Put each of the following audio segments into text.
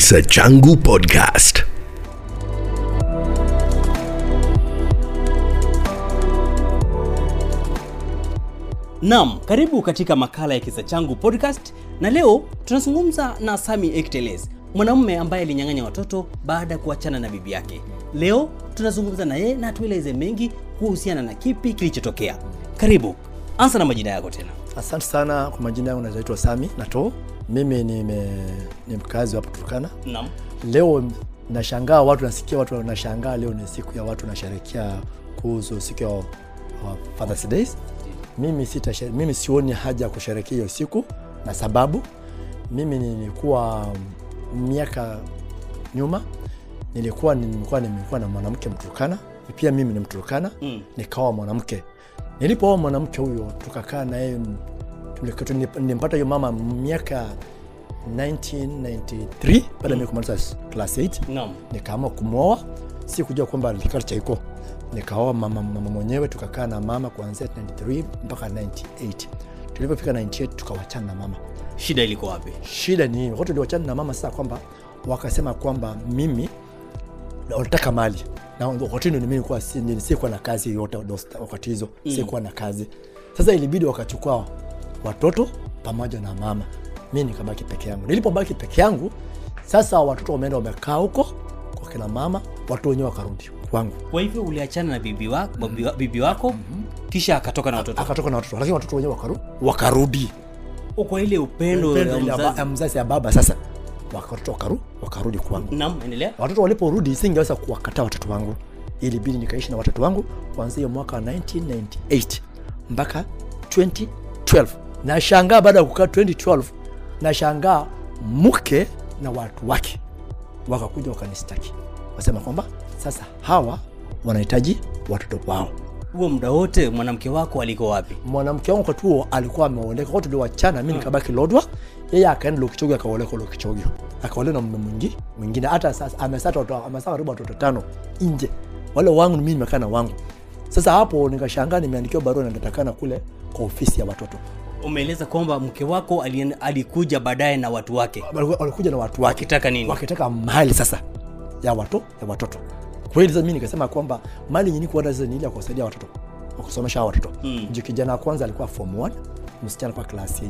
Kisa Changu Podcast. Naam, karibu katika makala ya kisa changu podcast, na leo tunazungumza na Sami Ekteles, mwanamume ambaye alinyang'anya watoto baada ya kuachana na bibi yake. Leo tunazungumza na yeye na tueleze mengi kuhusiana na kipi kilichotokea. Karibu, anza na majina yako tena. Asante sana kwa majina yangu, naitwa Sami Nato. Mimi nime, ni mkazi wa Turkana. Naam. Leo nashangaa watu, nasikia watu wanashangaa, leo ni siku ya watu nasherekea kuhusu siku ya Father's Days. Mimi, sita, mimi sioni haja ya kusherekea hiyo siku, na sababu mimi nilikuwa miaka nyuma nilikuwa nilikuwa nimekuwa na mwanamke Mturukana, pia mimi ni Mturkana Mm. Nikaoa mwanamke. Nilipooa mwanamke huyo tukakaa na yeye nimpata hiyo mama miaka 1993 baada ya kumaliza class 8 Naam. nikaamua kumwoa, si kujua kwamba likati chaiko. Nikaoa mama, mama mwenyewe, tukakaa na mama kuanzia 93 mpaka 98. Tulipofika 98 tukawachana na mama. Shida iliko wapi? Shida ni hii, tuliwachana na mama sasa, kwamba wakasema kwamba mimi nataka mali na wakati ndio mimi si- sikuwa na kazi yote wakati hizo sikuwa na kazi. Sasa ilibidi wakachukua watoto pamoja na mama, mi nikabaki peke yangu. Nilipobaki peke yangu, sasa watoto wameenda wamekaa huko kwa kina mama, watu wenyewe wakarudi kwangu, Kwa hivyo uliachana na bibi wako, bibi, wako, bibi wako kisha akatoka na watoto akatoka na watoto, lakini watoto wenyewe wakaru, wakarudi kwa ile upendo Upendo ya mzazi. mzazi ya baba. Sasa watoto wakaru, wakarudi kwangu. Naam, endelea. watoto waliporudi singeweza kuwakataa watoto wangu ilibidi nikaishi na watoto wangu kuanzia hiyo mwaka wa 1998 mpaka 2012 nashangaa baada ya kukaa 2012 nashangaa mke na watu wake wakakuja wakanistaki. Wasema kwamba sasa hawa wanahitaji watoto wao. Huo muda wote mwanamke wako aliko wapi? mwanamke wangu wakati huo alikuwa ameoleka kwa tuliwachana mi nikabaki lodwa yeye akaenda lokichogi akaoleka lokichogi akaolewa na mume mwingi mwingine hata sasa amesata karibu watoto tano nje. Wale wangu mimi nimekaa na wangu. Sasa hapo nikashangaa nimeandikiwa barua na kule kwa ofisi ya watoto Umeeleza kwamba mke wako alikuja baadaye na watu wake? Walikuja na watu wake. Wakitaka nini? wakitaka mali sasa ya watu ya watoto. Kweli sasa mimi nikasema kwamba mali yenyewe niko sasa ni ile ya kuwasaidia watoto wa kusomesha watoto. Mm. juu kijana wa kwanza alikuwa form 1 msichana kwa class 8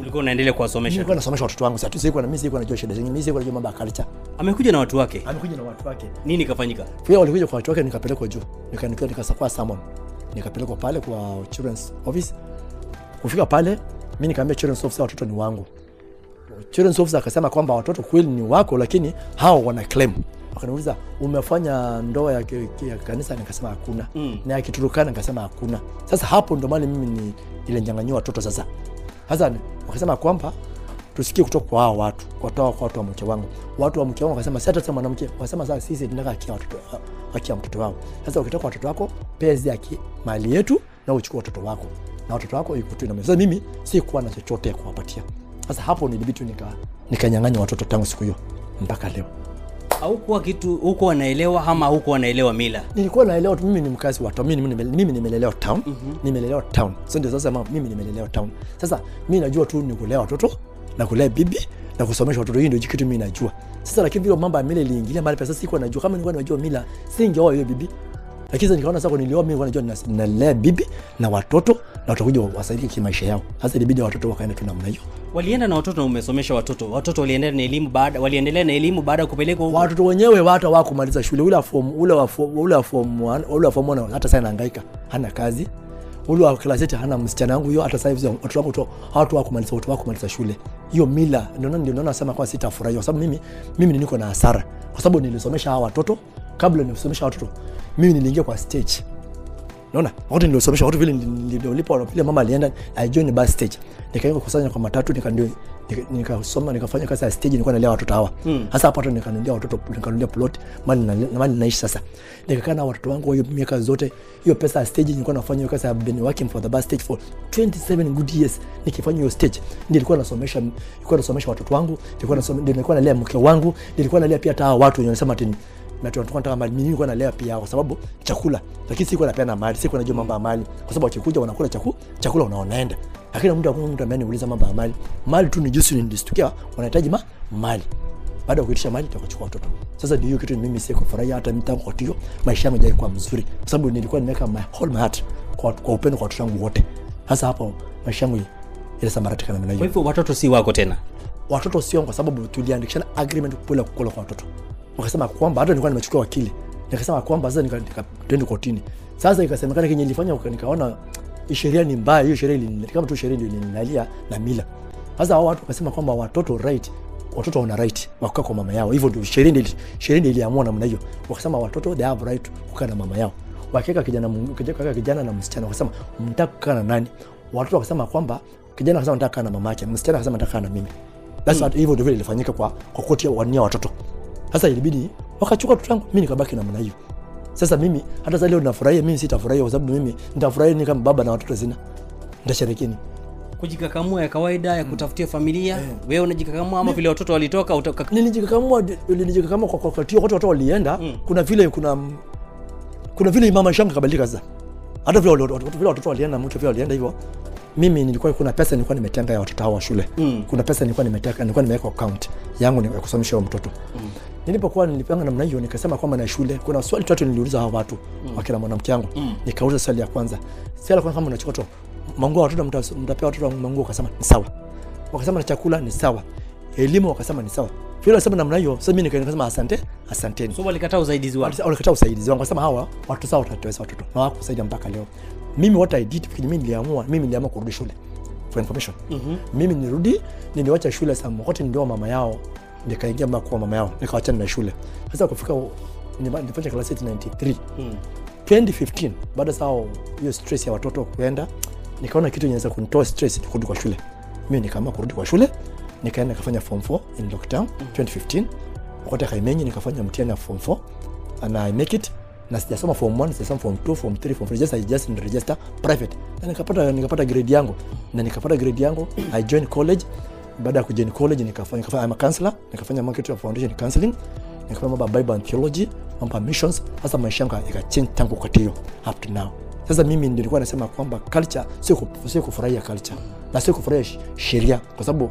Ulikuwa unaendelea kuwasomesha. nilikuwa nasomesha watoto wangu sasa sikuwa na mimi sikuwa najua shida zingine mimi sikuwa najua mambo ya culture. Amekuja na watu wake, amekuja na watu wake. Nini kafanyika? pia walikuja kwa watu wake nikapelekwa juu. Nikanikiwa nikasakwa summon. Nikapelekwa pale kwa children's office kufika pale mi nikaambia children's officer watoto ni wangu. Children's officer akasema kwamba watoto kweli ni wako lakini hao wana claim. Wakaniuliza umefanya ndoa ya, ya kanisa? Nikasema hakuna. Mm. na ya kiturukana nikasema hakuna. Sasa hapo ndo mimi ni ilinyang'anyiwa watoto sasa. Sasa wakasema kwamba tusikie kutoka kwa hao watu kwa watu wa mke wangu. Watu wa mke wangu wakasema sasa mwanamke. Wakasema sasa sisi tunataka haki ya watoto haki ya mtoto wao. Sasa ukitaka watoto wako pezi haki mali yetu na uchukue watoto wako na watoto wako ikutu na sasa mimi sikuwa na chochote ya kuwapatia. Sasa hapo nilibidi nika nikanyang'anya watoto tangu siku hiyo mpaka leo. Haukuwa kitu huko wanaelewa ama huko wanaelewa mila? nilikuwa naelewa tu mimi ni mkazi wa town mimi, mimi nimelelewa town. Nimelelewa town. So ndio sasa mama, mimi nimelelewa town. Sasa mimi najua tu ni kulea watoto na kulea bibi na kusomesha watoto. Hii ndio kitu mimi najua. Sasa lakini vile mambo ya mila iliingilia mahali pesa sikuwa najua. Kama nilikuwa najua mila singeoa hiyo bibi lakini sasa nikaona sasa kwa nilioa mimi najua ninalea bibi na watoto na watakuja wasaidie kimaisha yao. Sasa ilibidi watoto wakaenda tu namna hiyo. Walienda na watoto na umesomesha watoto. Watoto waliendelea na elimu baada waliendelea na elimu baada ya kupelekwa huko. watoto wenyewe hata hawakumaliza shule. Ule form ule wa form ule wa form one- ule wa form one hata sasa anahangaika hana kazi. Ule wa class hana msichana wangu hiyo hata sasa hivi watoto wangu tu hawatu wakumaliza watu wakumaliza shule. Hiyo mila ndio ndio naona sema kwa sitafurahi kwa sababu mimi mimi niko na hasara. Kwa sababu nilisomesha hawa watoto kabla nilisomesha watoto mimi niliingia kwa stage. Naona wakati niliosomesha watu vile niliolipa vile mama alienda joined bus stage. Nikaenda kusanya kwa matatu nikandio nika- nikasoma nikafanya kazi ya stage nilikuwa nalea watoto hawa. Hasa hapo nikanulia watoto nikanulia plot mali mali naishi sasa. Nikakaa na watoto wangu hiyo miaka zote hiyo pesa ya stage nilikuwa nafanya hiyo kazi ya been working for the bus stage for 27 good years. Nikifanya hiyo stage nilikuwa nasomesha nilikuwa nasomesha watoto wangu nilikuwa nasomesha nilikuwa nalea mke wangu nilikuwa nalea pia hata watu wenye wanasema ati na tunataka mali. Mimi nilikuwa nalea pia kwa sababu chakula. Lakini sikuwa napeana mali sikuwa najua mambo ya mali. Kwa sababu wakikuja wanakula chakula chakula unaonaenda lakini mtu hakuna mtu ambaye mambo ya mali mali tu ni jusi nilistukia wanahitaji ma mali. Baada ya kuitisha mali tukachukua watoto. Sasa ndio kitu mimi sikufurahia hata mtangu kwa hiyo maisha yangu hajaikuwa mzuri. Kwa sababu nilikuwa nimeweka my whole my heart kwa, kwa upendo kwa watoto wangu wote. Hasa hapo maisha yangu ilisambaratika namna kwa hivyo watoto si wako tena? Watoto sio kwa sababu tuliandikishana agreement kula kukula kwa watoto wakasema kwamba hata nilikuwa nimechukua wakili nikasema kwamba sasa nika- kotini. Sasa ikasemekana kenye ilifanya nikaona sheria ni mbaya hiyo sheria kama tu sheria ndio ilinilalia na mila. Sasa hao watu wakasema kwamba watoto right watoto wana right wakukaa kwa mama yao. Hivyo ndio sheria ndio sheria ndio iliamua namna hiyo. Wakasema watoto they have right kukaa na mama yao. Wakiweka kijana kijana kijana na msichana wakasema mtaka kukaa na nani? Watoto wakasema kwamba kijana akasema nataka kukaa na mama yake. Msichana akasema nataka kukaa na mimi. That's what hivyo ndio vile ilifanyika kwa kwa koti ya wania watoto. Sasa ilibidi wakachukua watoto wangu, mimi nikabaki namna hiyo. Sasa mimi hata sasa leo nafurahia, mimi sitafurahia kwa sababu mimi nitafurahia ni kama baba na watoto sina. Nitasherehekea kujikakamua ya kawaida ya kutafutia familia wewe unajikakamua ama vile watoto walitoka utoka Nilijikakamua nilijikakamua kwa kwa wakati watoto walienda, kuna vile kuna kuna vile mama shanga kabadilika sasa. Hata vile vile watoto walienda mke vile walienda hivyo. Mimi nilikuwa kuna pesa nilikuwa nimetenga ya watoto hao wa shule. Mm. Kuna pesa nilikuwa nimeteka nilikuwa nimeweka account yangu ya kusomesha huyo mtoto. Mm. Nilipokuwa nilipanga namna hiyo nikasema kwamba na shule kuna swali tatu niliuliza hawa watu mm. wakina mwanamke wangu. Mm. Nikauliza swali ya kwanza. Swali la kwanza kama unachukua manguo watoto mtapewa watoto manguo wakasema ni sawa. Wakasema na chakula ni sawa. Elimu wakasema ni sawa. Vile wasema namna hiyo sasa mimi nikasema asante asanteni. so walikataa usaidizi wao walikataa usaidizi wangu wakasema hawa watu sawa watatoweza watoto na wakusaidia mpaka leo mimi what i did mimi niliamua mimi niliamua kurudi shule for information mm-hmm. mimi nirudi niliwacha shule saa wakati ndio mama yao nikaingia kwa mama yao nikawachana na shule. Sasa kufika nilifanya class 8 93 Mm. 2015 baada sao hiyo stress ya watoto kuenda nikaona kitu inaweza kunitoa stress kurudi kwa shule. Mimi nikaamua kurudi kwa shule nikaenda nikafanya form 4 in lockdown 2015 wakati kaimenyi nikafanya mtihani ya form 4 and I make it na sijasoma form 1 sijasoma form 2 form 3 form 4 just I just register private. Na nikapata nikapata grade yangu. Na nikapata grade yangu I join college baada ya kujoin college nikafanya nikafanya I'm a counselor nikafanya marketing foundation counseling nikafanya mambo bible and theology mambo missions sasa maisha yangu ikachange tangu wakati hiyo up to now. Sasa mimi nilikuwa nasema kwamba culture sio sio kufurahia culture na sio kufurahia sheria kwa sababu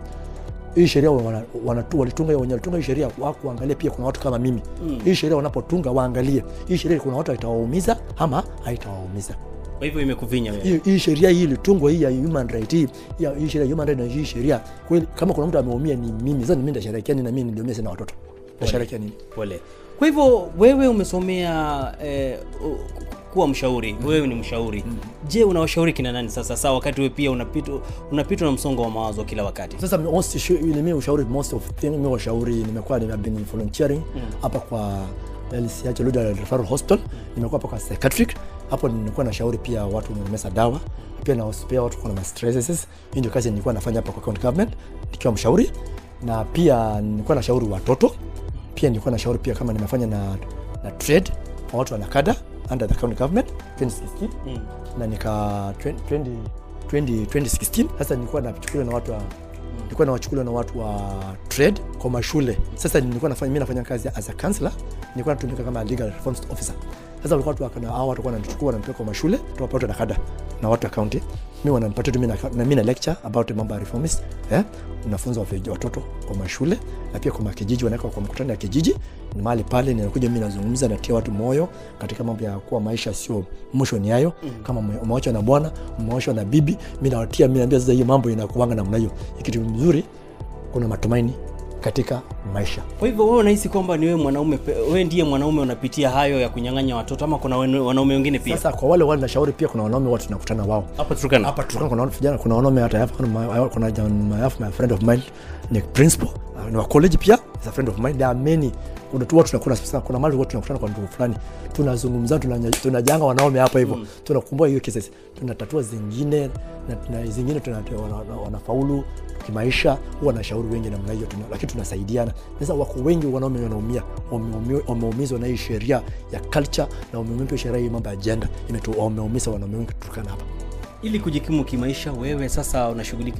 hii sheria wana- wanatu- walitunga wenye walitunga hii sheria wakuangalia pia kuna watu kama mimi. Mm. hii sheria wanapotunga waangalie. Hii sheria kuna watu haitawaumiza ama haitawaumiza kwa hivyo imekuvinya wewe. hii, sheria hii ilitungwa hii ya human right hii, ya- hii sheria human right na hii sheria. Kweli kama kuna mtu ameumia ni mimi. Sasa mimi nitasherehekea nini na mimi niliumia sina watoto? Nitasherehekea nini? Pole. Kwa hivyo wewe umesomea eh, kuwa mshauri. Wewe ni mshauri. Je unawashauri kina nani sasa? Saa wakati wewe pia unapitwa unapitwa na msongo wa mawazo kila wakati. Sasa mimi ushauri most of thing mimi washauri, nimekuwa nime been volunteering hapa kwa LCH Luda Referral Hospital. Nimekuwa hapa kwa psychiatric hapo nilikuwa nashauri pia watu wamemesa dawa pia na pia watu kuna stresses. Hiyo ndio kazi nilikuwa nafanya hapa kwa county government nikiwa mshauri. Na pia nilikuwa nashauri watoto pia nilikuwa nashauri pia kama nimefanya na, na trade kwa watu wanakada under the county government 2016 na nika 20, 20, 2016 sasa nilikuwa nachukuliwa na watu wa nilikuwa nawachukuliwa na watu wa trade kwa mashule. Sasa nilikuwa nafanya mimi nafanya kazi as a counselor. Nilikuwa natumika kama legal reforms officer sasa walikuwa watu hao watu wanachukua wananipeleka kwa mashule tuwapa watu na kada na watu wa county mimi wananipatia tu mimi na na mimi na lecture about mambo ya reformist eh nafunza watoto kwa mashule na pia kwa makijiji wanaweka kwa mkutano ya kijiji. Ni mahali pale ninakuja mimi nazungumza natia watu moyo katika mambo ya kuwa maisha sio mwisho ni hayo. Mm. kama umeochwa na bwana umeochwa na bibi mimi nawatia mimi naambia sasa hiyo mambo inakuanga namna hiyo. Kitu mzuri kuna matumaini katika maisha. Kwa hivyo wewe unahisi kwamba ni wewe mwanaume wewe ndiye mwanaume unapitia hayo ya kunyang'anya watoto ama kuna wanaume wengine pia? Sasa kwa wale wale nashauri pia kuna wanaume watu tunakutana wao. Hapa Turkana? Hapa Turkana kuna vijana kuna wanaume hata kuna my, my friend of mine ni principal ni wa college pia? Is a friend of mine. There are many. Kuna tu watu sana, kuna mahali watu tunakutana kwa ndugu fulani. Tunazungumza tunajanga wanaume hapa hivyo. Mm. tunakumbua hiyo cases. Tunatatua zingine na, na zingine wana, wanafaulu kimaisha. Huwa nashauri wengi namna hiyo tuna, lakini tunasaidiana. Sasa wako wengi wanaume wanaumia. Wameumizwa na hii sheria ya culture na wameumizwa sheria hii mambo ya gender. Imetu wameumiza wanaume wengi kutokana hapa ili kujikimu kimaisha wewe sasa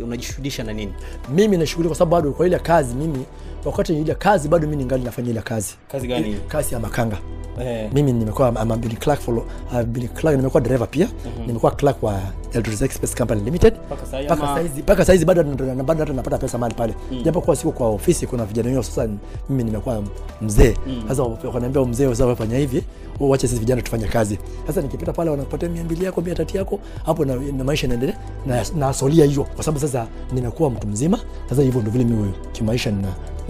unajishughulisha na nini? Mimi nashughulika kwa sababu bado kwa ile kazi mimi wakati ile kazi bado mimi ningali nafanya ile kazi. Kazi gani? Kazi ya makanga. Eh, mimi nimekuwa I'm been clerk for I've been clerk nimekuwa driver pia. Nimekuwa clerk wa Eldridge Express Company Limited. Ama- saizi bado na- bado hata napata pesa mahali pale. Japo kwa siko kwa ofisi kuna vijana wengi sasa mimi nimekuwa mzee. Sasa wakaniambia mzee sasa wafanya hivi wewe sisi vijana tufanye kazi. Sasa nikipita pale wanapatia 200 yako 300 yako hapo na, na maisha yanaendelea na nasolia hiyo. Kwa sababu sasa nimekuwa mtu mzima. Sasa hivyo ndio vile mimi kimaisha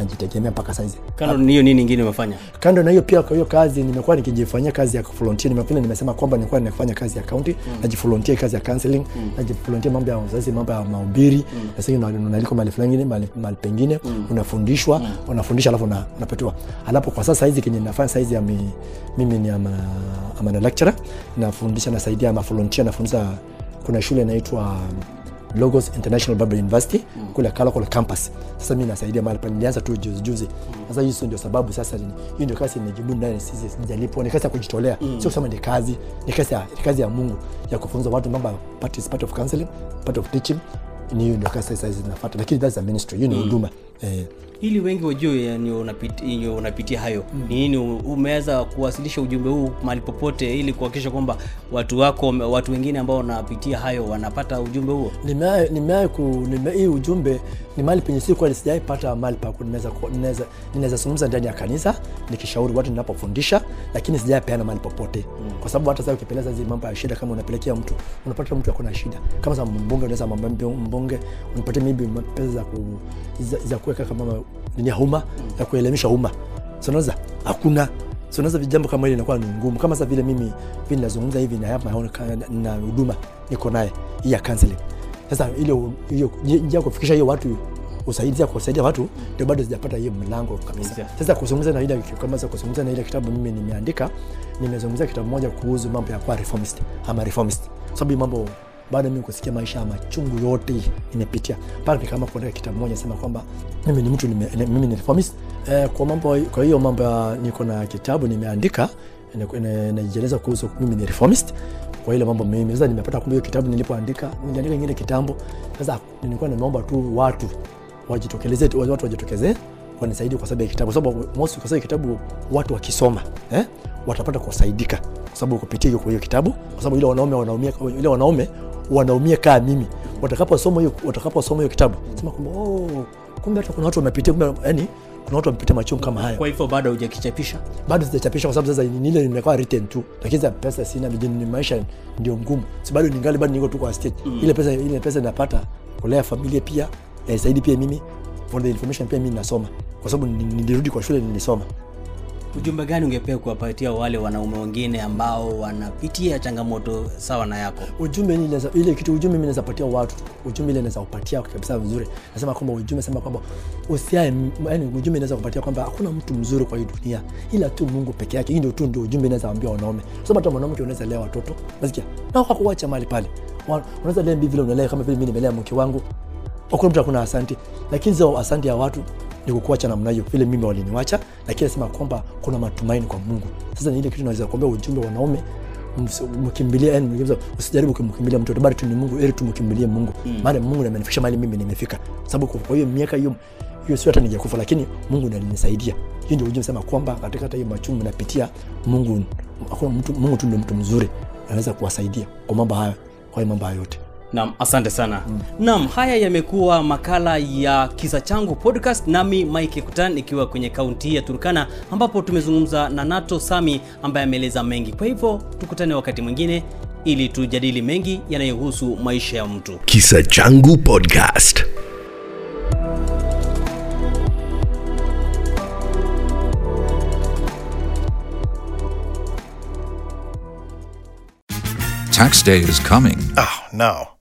najitegemea mpaka saizi kando na hiyo nini nyingine umefanya kando na hiyo pia kwa hiyo kazi nimekuwa nikijifanyia kazi ya volunteer nimekuwa nimesema kwamba nilikuwa ninafanya kazi ya county mm. najivolunteer kazi ya counseling mm. najivolunteer mambo ya uzazi mambo ya mahubiri mm. na sasa unaliko mahali fulani mahali pengine mm. unafundishwa mm. unafundisha alafu una- unapatiwa alafu kwa sasa hizi kenye nafanya saizi ya mi, mimi ni ama, ama na lecturer nafundisha nasaidia ama volunteer nafundisha kuna shule inaitwa Logos International Bible University mm. kule Kalokol campus. Sasa mimi nasaidia mahali pale, nilianza tu juzi juzi. Sasa hiyo ndio sababu sasa ni hiyo ndio kazi nimejibu sisi sijalipwa, ni kazi ya kujitolea. Sio kusema ni kazi, ni kazi ya ni kazi ya Mungu ya kufunza watu mambo ya part of counseling, part of teaching. Ni hiyo ndio kazi sasa zinafuata, lakini that's a ministry, hiyo ni huduma. Eh, ili wengi wajue yani unapitia hayo. Ni nini umeweza kuwasilisha ujumbe huu mahali popote ili kuhakikisha kwamba watu wako watu wengine ambao wanapitia hayo wanapata ujumbe huo? Nimewahi nimewahi nime, hii ujumbe ni mahali penye si sijaipata mahali paku ninaweza zungumza ndani ya kanisa nikishauri watu ninapofundisha lakini sijapeana mahali popote. Mm. kwa sababu hata sasa ukipeleza hizi mambo ya shida kama unapelekea mtu unapata mtu akona shida. Kama za mbunge unaweza mwambia mbunge unapatia maybe pesa za kuweka kama ya umma ya kuelimisha umma so unaweza hakuna. So vijambo kama hili inakuwa ni ngumu. Kama sasa vile mimi vile nazungumza hivi na hapa na huduma niko naye hii ya counseling. Sasa ile hiyo njia kufikisha hiyo watu usaidia kusaidia watu ndio bado sijapata hiyo mlango kabisa. Kabisa. sasa kuzungumza na ile kama sasa kuzungumza na ile kitabu mimi nimeandika nimezungumza kitabu moja kuhusu mambo ya kuwa reformist ama reformist. Sababu mambo baada mimi kusikia maisha ya machungu yote nimepitia mpaka nikama kuandika kitabu moja sema kwamba mimi ni mtu nime, mimi ni reformist. Eh, kwa mambo kwa hiyo mambo niko na kitabu nimeandika ina- kuhusu mimi ni reformist. Kwa ile mambo mimi sasa nimepata kumbe hiyo kitabu nilipoandika niliandika ingine kitambo. Sasa nilikuwa nimeomba tu watu wajitokeleze watu wajitokeze wanisaidie kwa sababu ya kitabu. Sababu mosi, kwa sababu kitabu watu wakisoma eh, watapata kusaidika. Kwa sababu kupitia hiyo kwa hiyo kitabu kwa sababu ile wanaume wanaumia ile wanaume wanaumia kaa mimi. Watakaposoma hiyo watakaposoma hiyo kitabu sema kwamba oh, kumbe hata kuna watu wamepitia kumbe yani kuna watu wamepitia machungu kama haya kwa hivyo bado hujakichapisha? Bado sijachapisha kwa sababu sasa ni ile nimekuwa written tu lakini sasa pesa sina mjini ni maisha ndio ngumu. Si bado ningali bado niko tu kwa stage. Mm. ile pesa ile pesa napata kulea familia pia yanisaidi pia mimi for the information pia mimi nasoma. Kwa sababu nilirudi kwa shule nilisoma ujumbe gani ungepea kuwapatia wale wanaume wengine ambao wanapitia changamoto sawa na yako? Ujumbe ni ile kitu ujumbe mimi naweza patia watu ujumbe ile naweza kupatia kabisa vizuri. Nasema kwamba ujumbe sema kwamba usiae ujumbe naweza kupatia kwamba hakuna mtu mzuri kwa hii dunia ila tu Mungu peke yake. Hii ndio tu ndio ujumbe naweza ambia wanaume. Sababu hata mwanamke unaweza lea watoto nasikia na kwa mahali pale. Unaweza lea bibi vile unalea kama vile mimi nimelea mke wangu. Hakuna mtu hakuna asanti. Lakini zao asanti ya watu ni kukuacha namna hiyo. Vile mimi waliniwacha lakini nasema kwamba kuna matumaini kwa mungu. Sasa ni ile kitu naweza kuambia ujumbe wanaume mkimbilie yani usijaribu kumkimbilia mtoto bali tu ni mungu ili tumkimbilie mungu. Maana mungu amenifikisha mahali mimi nimefika. Sababu kwa- hiyo miaka hiyo hiyo sio hata nijakufa lakini mungu ndiye alinisaidia. Hiyo ndio ujumbe sema kwamba katika hata hiyo machungu napitia mungu hakuna mtu mungu tu ndio mtu mzuri anaweza kuwasaidia kwa mambo haya kwa mambo haya yote Naam, asante sana. Mm. Naam, haya yamekuwa makala ya Kisa Changu podcast, nami Mike Kutan ikiwa kwenye kaunti hii ya Turkana, ambapo tumezungumza na Nato Sami ambaye ameeleza mengi. Kwa hivyo tukutane wakati mwingine ili tujadili mengi yanayohusu maisha ya mtu. Kisa Changu Podcast. Tax day is coming. Oh, no.